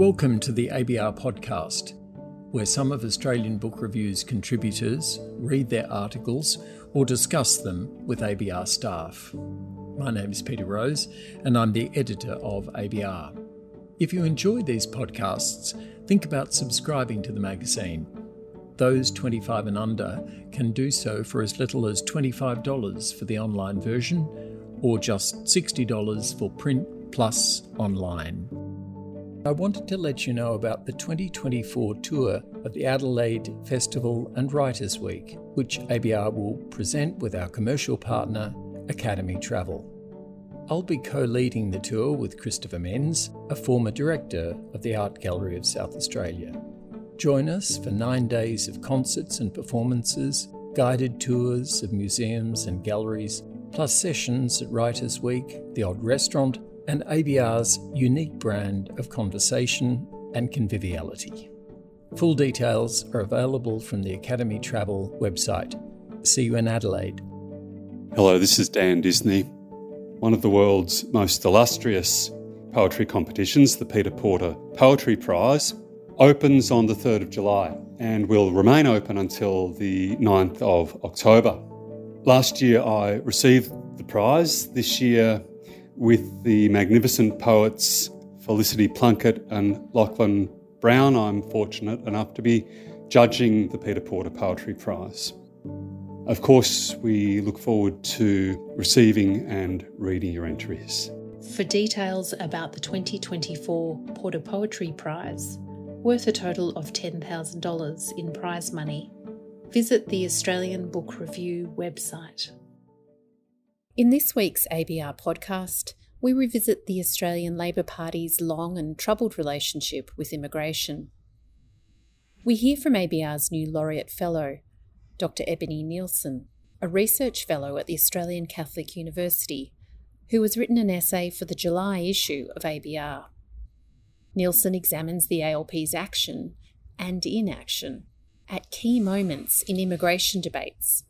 Welcome to the ABR podcast, where some of Australian Book Review's contributors read their articles or discuss them with ABR staff. My name is Peter Rose, and I'm the editor of ABR. If you enjoy these podcasts, think about subscribing to the magazine. Those 25 and under can do so for as little as $25 for the online version or just $60 for print plus online. I wanted to let you know about the 2024 tour of the Adelaide Festival and Writers Week, which ABR will present with our commercial partner, Academy Travel. I'll be co leading the tour with Christopher Menz, a former director of the Art Gallery of South Australia. Join us for nine days of concerts and performances, guided tours of museums and galleries, plus sessions at Writers Week, the Odd Restaurant, and ABR's unique brand of conversation and conviviality. Full details are available from the Academy Travel website. See you in Adelaide. Hello, this is Dan Disney. One of the world's most illustrious poetry competitions, the Peter Porter Poetry Prize, opens on the 3rd of July and will remain open until the 9th of October. Last year I received the prize. This year with the magnificent poets Felicity Plunkett and Lachlan Brown, I'm fortunate enough to be judging the Peter Porter Poetry Prize. Of course, we look forward to receiving and reading your entries. For details about the 2024 Porter Poetry Prize, worth a total of $10,000 in prize money, visit the Australian Book Review website. In this week's ABR podcast, we revisit the Australian Labor Party's long and troubled relationship with immigration. We hear from ABR's new Laureate Fellow, Dr. Ebony Nilsson, a research fellow at the Australian Catholic University, who has written an essay for the July issue of ABR. Nilsson examines the ALP's action and inaction at key moments in immigration debates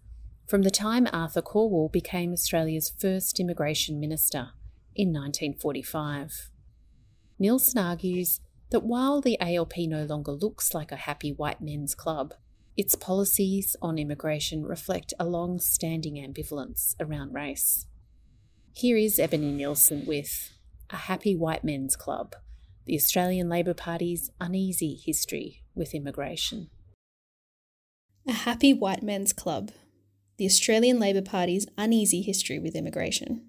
from the time Arthur Calwell became Australia's first immigration minister in 1945. Nilsson argues that while the ALP no longer looks like a happy white men's club, its policies on immigration reflect a long standing ambivalence around race. Here is Ebony Nilsson with A Happy White Men's Club The Australian Labor Party's Uneasy History with Immigration. A Happy White Men's Club the Australian Labor Party's uneasy history with immigration.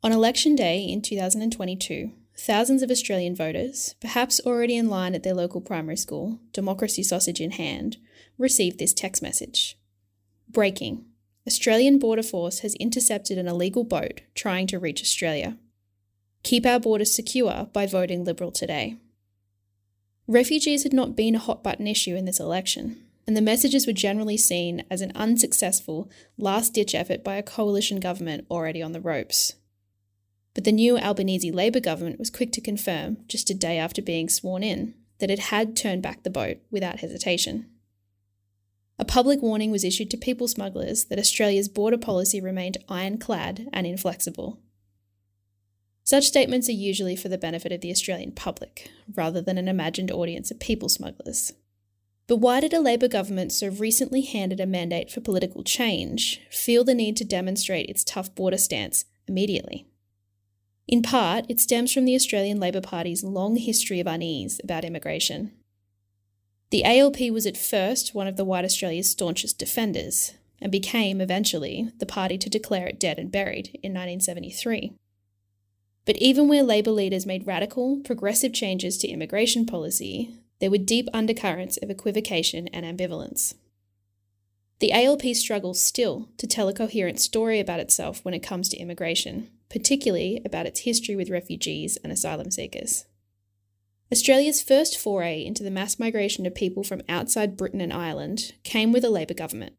On election day in 2022, thousands of Australian voters, perhaps already in line at their local primary school, democracy sausage in hand, received this text message Breaking Australian Border Force has intercepted an illegal boat trying to reach Australia. Keep our borders secure by voting Liberal today. Refugees had not been a hot button issue in this election, and the messages were generally seen as an unsuccessful, last ditch effort by a coalition government already on the ropes. But the new Albanese Labor government was quick to confirm, just a day after being sworn in, that it had turned back the boat without hesitation. A public warning was issued to people smugglers that Australia's border policy remained ironclad and inflexible. Such statements are usually for the benefit of the Australian public, rather than an imagined audience of people smugglers. But why did a Labor government so recently handed a mandate for political change feel the need to demonstrate its tough border stance immediately? In part, it stems from the Australian Labor Party's long history of unease about immigration. The ALP was at first one of the white Australia's staunchest defenders, and became eventually the party to declare it dead and buried in 1973. But even where Labor leaders made radical, progressive changes to immigration policy, there were deep undercurrents of equivocation and ambivalence. The ALP struggles still to tell a coherent story about itself when it comes to immigration, particularly about its history with refugees and asylum seekers. Australia's first foray into the mass migration of people from outside Britain and Ireland came with a Labor government.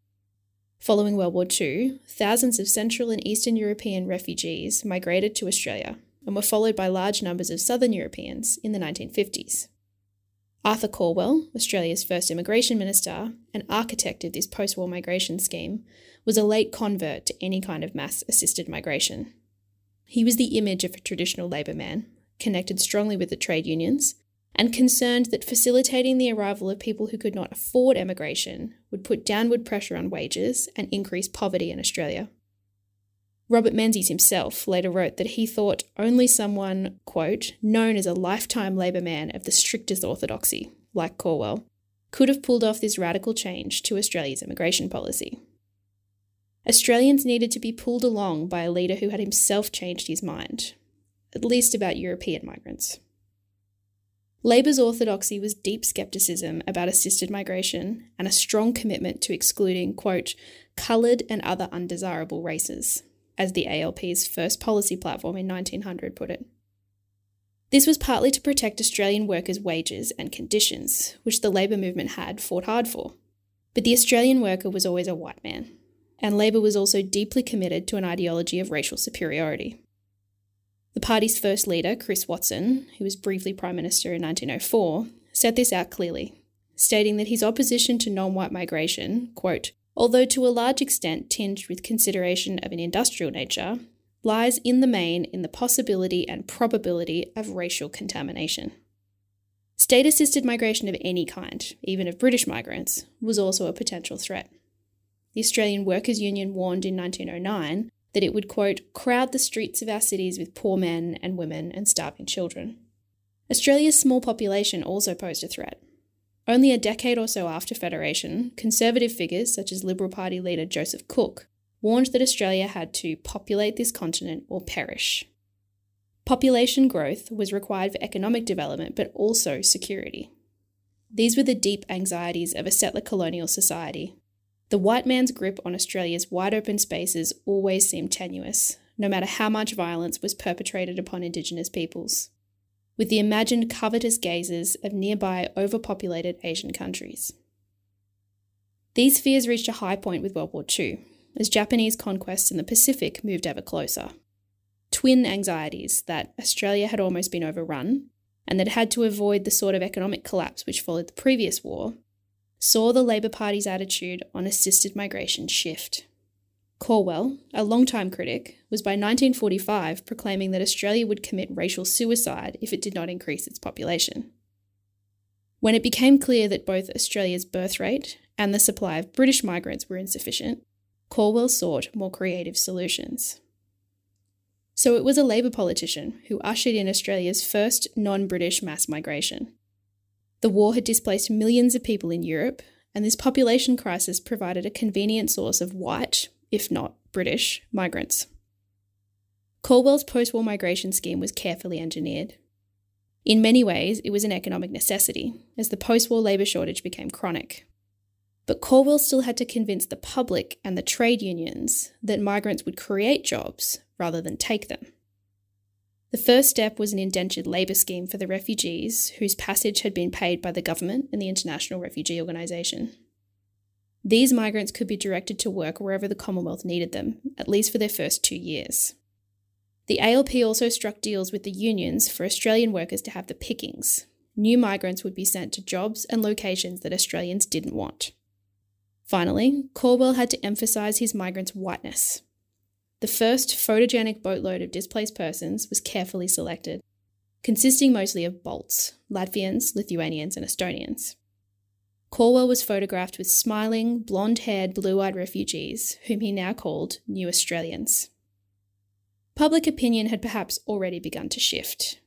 Following World War II, thousands of Central and Eastern European refugees migrated to Australia and were followed by large numbers of Southern Europeans in the 1950s. Arthur Calwell, Australia's first immigration minister and architect of this post war migration scheme, was a late convert to any kind of mass assisted migration. He was the image of a traditional Labor man, connected strongly with the trade unions, and concerned that facilitating the arrival of people who could not afford emigration would put downward pressure on wages and increase poverty in Australia. Robert Menzies himself later wrote that he thought only someone, quote, known as a lifetime Labor man of the strictest orthodoxy, like Calwell, could have pulled off this radical change to Australia's immigration policy. Australians needed to be pulled along by a leader who had himself changed his mind, at least about European migrants. Labor's orthodoxy was deep skepticism about assisted migration and a strong commitment to excluding, quote, coloured and other undesirable races, as the ALP's first policy platform in 1900 put it. This was partly to protect Australian workers' wages and conditions, which the labour movement had fought hard for. But the Australian worker was always a white man, and Labor was also deeply committed to an ideology of racial superiority. The party's first leader, Chris Watson, who was briefly Prime Minister in 1904, set this out clearly, stating that his opposition to non white migration, quote, although to a large extent tinged with consideration of an industrial nature, lies in the main in the possibility and probability of racial contamination. State assisted migration of any kind, even of British migrants, was also a potential threat the Australian Workers' Union warned in 1909 that it would, quote, crowd the streets of our cities with poor men and women and starving children. Australia's small population also posed a threat. Only a decade or so after Federation, conservative figures such as Liberal Party leader Joseph Cook warned that Australia had to populate this continent or perish. Population growth was required for economic development, but also security. These were the deep anxieties of a settler colonial society the white man's grip on Australia's wide open spaces always seemed tenuous, no matter how much violence was perpetrated upon Indigenous peoples, with the imagined covetous gazes of nearby overpopulated Asian countries. These fears reached a high point with World War II, as Japanese conquests in the Pacific moved ever closer. Twin anxieties that Australia had almost been overrun, and that had to avoid the sort of economic collapse which followed the previous war, saw the Labor Party's attitude on assisted migration shift. Calwell, a long-time critic, was by 1945 proclaiming that Australia would commit racial suicide if it did not increase its population. When it became clear that both Australia's birth rate and the supply of British migrants were insufficient, Calwell sought more creative solutions. So it was a Labor politician who ushered in Australia's first non British mass migration. The war had displaced millions of people in Europe, and this population crisis provided a convenient source of white, if not British, migrants. Calwell's post war migration scheme was carefully engineered. In many ways, it was an economic necessity, as the post war labour shortage became chronic. But Calwell still had to convince the public and the trade unions that migrants would create jobs rather than take them. The first step was an indentured labour scheme for the refugees whose passage had been paid by the government and the International Refugee Organisation. These migrants could be directed to work wherever the Commonwealth needed them, at least for their first two years. The ALP also struck deals with the unions for Australian workers to have the pickings. New migrants would be sent to jobs and locations that Australians didn't want. Finally, Calwell had to emphasise his migrants' whiteness, the first photogenic boatload of displaced persons was carefully selected, consisting mostly of Balts, Latvians, Lithuanians, and Estonians. Calwell was photographed with smiling, blonde haired, blue eyed refugees, whom he now called New Australians. Public opinion had perhaps already begun to shift.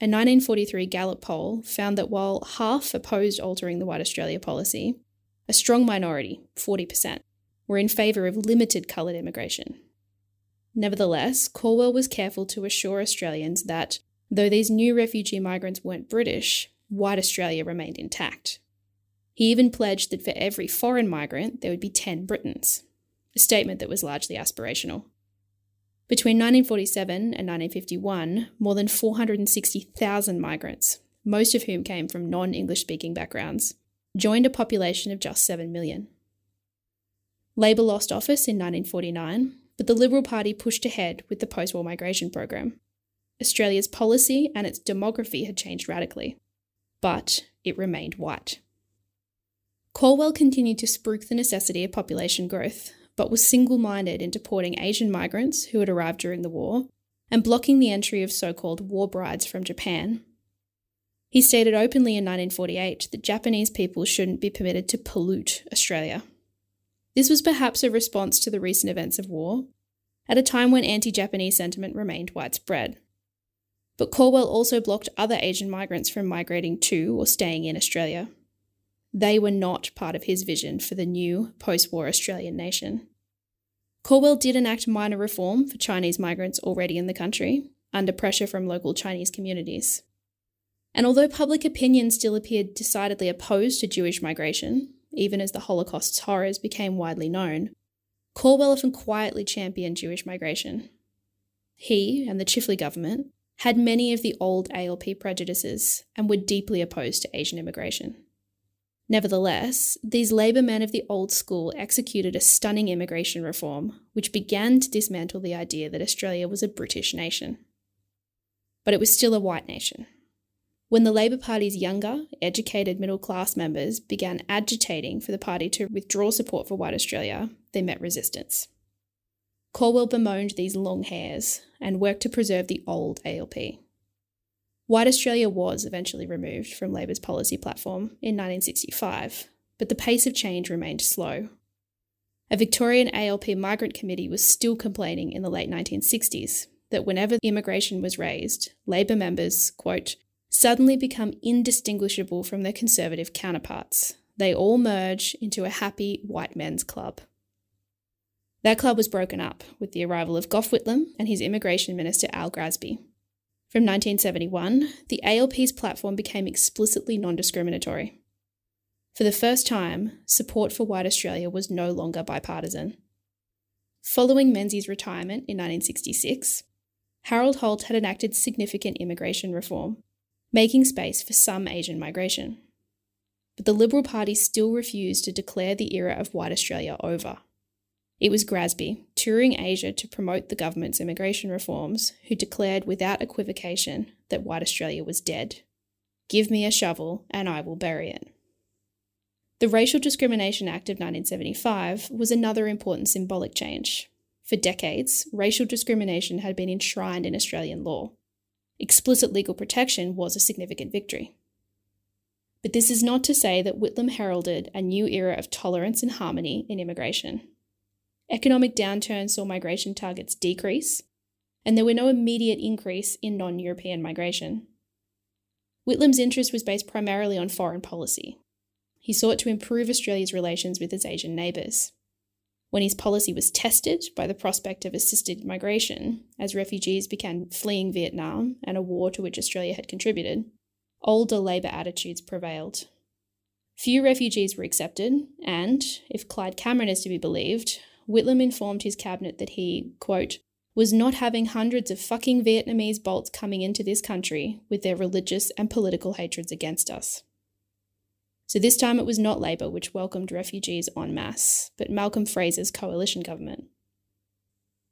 A 1943 Gallup poll found that while half opposed altering the White Australia policy, a strong minority, 40%, were in favour of limited coloured immigration. Nevertheless, Calwell was careful to assure Australians that, though these new refugee migrants weren't British, white Australia remained intact. He even pledged that for every foreign migrant, there would be 10 Britons, a statement that was largely aspirational. Between 1947 and 1951, more than 460,000 migrants, most of whom came from non English speaking backgrounds, joined a population of just 7 million. Labor lost office in 1949 but the Liberal Party pushed ahead with the post war migration program. Australia's policy and its demography had changed radically, but it remained white. Calwell continued to spruik the necessity of population growth, but was single minded in deporting Asian migrants who had arrived during the war and blocking the entry of so called war brides from Japan. He stated openly in 1948 that Japanese people shouldn't be permitted to pollute Australia. This was perhaps a response to the recent events of war, at a time when anti Japanese sentiment remained widespread. But Calwell also blocked other Asian migrants from migrating to or staying in Australia. They were not part of his vision for the new post war Australian nation. Calwell did enact minor reform for Chinese migrants already in the country, under pressure from local Chinese communities. And although public opinion still appeared decidedly opposed to Jewish migration, even as the Holocaust's horrors became widely known, Calwell often quietly championed Jewish migration. He and the Chifley government had many of the old ALP prejudices and were deeply opposed to Asian immigration. Nevertheless, these Labour men of the old school executed a stunning immigration reform which began to dismantle the idea that Australia was a British nation. But it was still a white nation. When the Labour Party's younger, educated middle class members began agitating for the party to withdraw support for white Australia, they met resistance. Calwell bemoaned these long hairs and worked to preserve the old ALP. White Australia was eventually removed from Labor's policy platform in 1965, but the pace of change remained slow. A Victorian ALP migrant committee was still complaining in the late 1960s that whenever immigration was raised, Labor members, quote, suddenly become indistinguishable from their conservative counterparts. They all merge into a happy white men's club. That club was broken up with the arrival of Gough Whitlam and his immigration minister Al Grassby. From 1971, the ALP's platform became explicitly non discriminatory. For the first time, support for white Australia was no longer bipartisan. Following Menzies' retirement in 1966, Harold Holt had enacted significant immigration reform, making space for some Asian migration. But the Liberal Party still refused to declare the era of white Australia over. It was Grassby, touring Asia to promote the government's immigration reforms, who declared without equivocation that white Australia was dead. Give me a shovel and I will bury it. The Racial Discrimination Act of 1975 was another important symbolic change. For decades, racial discrimination had been enshrined in Australian law. Explicit legal protection was a significant victory. But this is not to say that Whitlam heralded a new era of tolerance and harmony in immigration. Economic downturn saw migration targets decrease, and there were no immediate increase in non European migration. Whitlam's interest was based primarily on foreign policy. He sought to improve Australia's relations with its Asian neighbours. When his policy was tested by the prospect of assisted migration, as refugees began fleeing Vietnam and a war to which Australia had contributed, older Labour attitudes prevailed. Few refugees were accepted, and, if Clyde Cameron is to be believed, Whitlam informed his cabinet that he, quote, was not having hundreds of fucking Vietnamese Balts coming into this country with their religious and political hatreds against us. So this time it was not Labor which welcomed refugees en masse, but Malcolm Fraser's coalition government.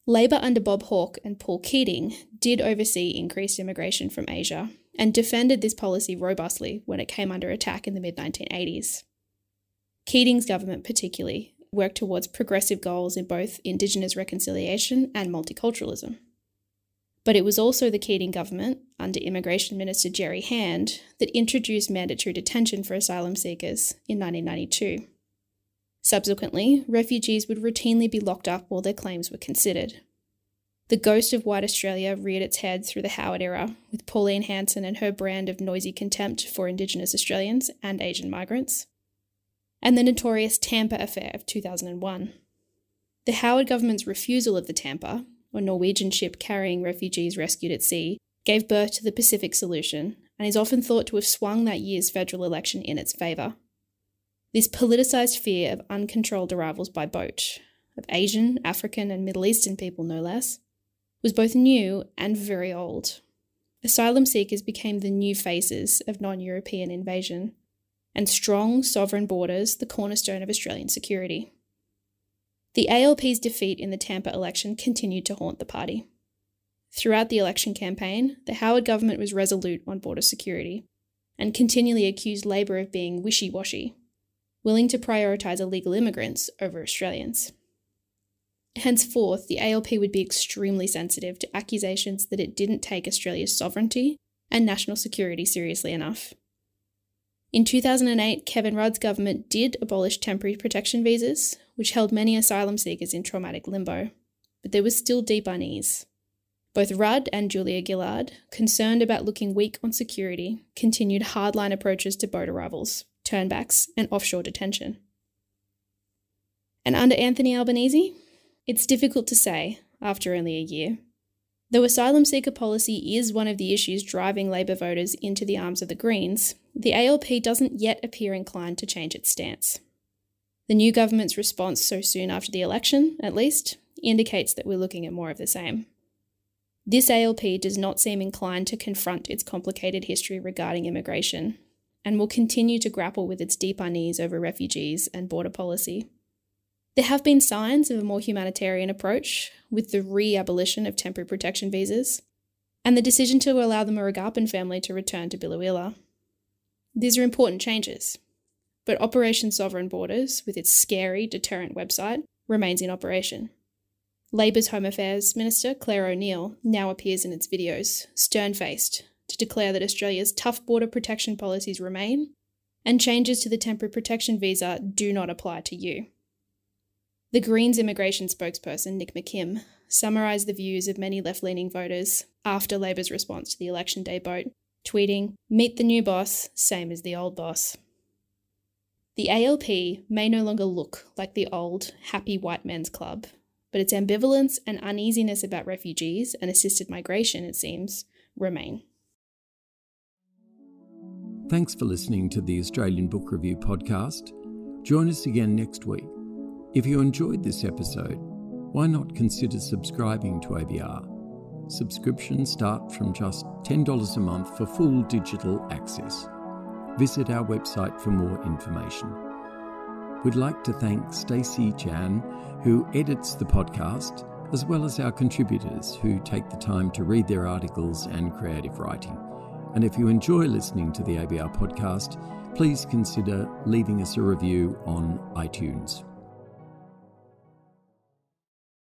Labor under Bob Hawke and Paul Keating did oversee increased immigration from Asia and defended this policy robustly when it came under attack in the mid 1980s. Keating's government, particularly, work towards progressive goals in both Indigenous reconciliation and multiculturalism. But it was also the Keating government, under Immigration Minister Gerry Hand, that introduced mandatory detention for asylum seekers in 1992. Subsequently, refugees would routinely be locked up while their claims were considered. The ghost of white Australia reared its head through the Howard era, with Pauline Hanson and her brand of noisy contempt for Indigenous Australians and Asian migrants and the notorious Tampa affair of 2001. The Howard government's refusal of the Tampa, a Norwegian ship carrying refugees rescued at sea, gave birth to the Pacific Solution and is often thought to have swung that year's federal election in its favour. This politicised fear of uncontrolled arrivals by boat, of Asian, African, and Middle Eastern people no less, was both new and very old. Asylum seekers became the new faces of non European invasion, and strong sovereign borders the cornerstone of Australian security. The ALP's defeat in the Tampa election continued to haunt the party. Throughout the election campaign, the Howard government was resolute on border security and continually accused Labor of being wishy washy, willing to prioritise illegal immigrants over Australians. Henceforth, the ALP would be extremely sensitive to accusations that it didn't take Australia's sovereignty and national security seriously enough. In 2008, Kevin Rudd's government did abolish temporary protection visas, which held many asylum seekers in traumatic limbo, but there was still deep unease. Both Rudd and Julia Gillard, concerned about looking weak on security, continued hardline approaches to boat arrivals, turnbacks, and offshore detention. And under Anthony Albanese, it's difficult to say after only a year. Though asylum seeker policy is one of the issues driving Labor voters into the arms of the Greens, the ALP doesn't yet appear inclined to change its stance. The new government's response so soon after the election, at least, indicates that we're looking at more of the same. This ALP does not seem inclined to confront its complicated history regarding immigration, and will continue to grapple with its deep unease over refugees and border policy. There have been signs of a more humanitarian approach with the re abolition of temporary protection visas and the decision to allow the Murugappan family to return to Biloela. These are important changes, but Operation Sovereign Borders, with its scary deterrent website, remains in operation. Labor's Home Affairs Minister, Clare O'Neil, now appears in its videos, stern faced, to declare that Australia's tough border protection policies remain and changes to the temporary protection visa do not apply to you. The Greens immigration spokesperson, Nick McKim, summarised the views of many left leaning voters after Labor's response to the election day vote, tweeting, Meet the new boss, same as the old boss. The ALP may no longer look like the old, happy white men's club, but its ambivalence and uneasiness about refugees and assisted migration, it seems, remain. Thanks for listening to the Australian Book Review podcast. Join us again next week if you enjoyed this episode, why not consider subscribing to ABR? Subscriptions start from just $10 a month for full digital access. Visit our website for more information. We'd like to thank Stacey Chan, who edits the podcast, as well as our contributors who take the time to read their articles and creative writing. And if you enjoy listening to the ABR podcast, please consider leaving us a review on iTunes.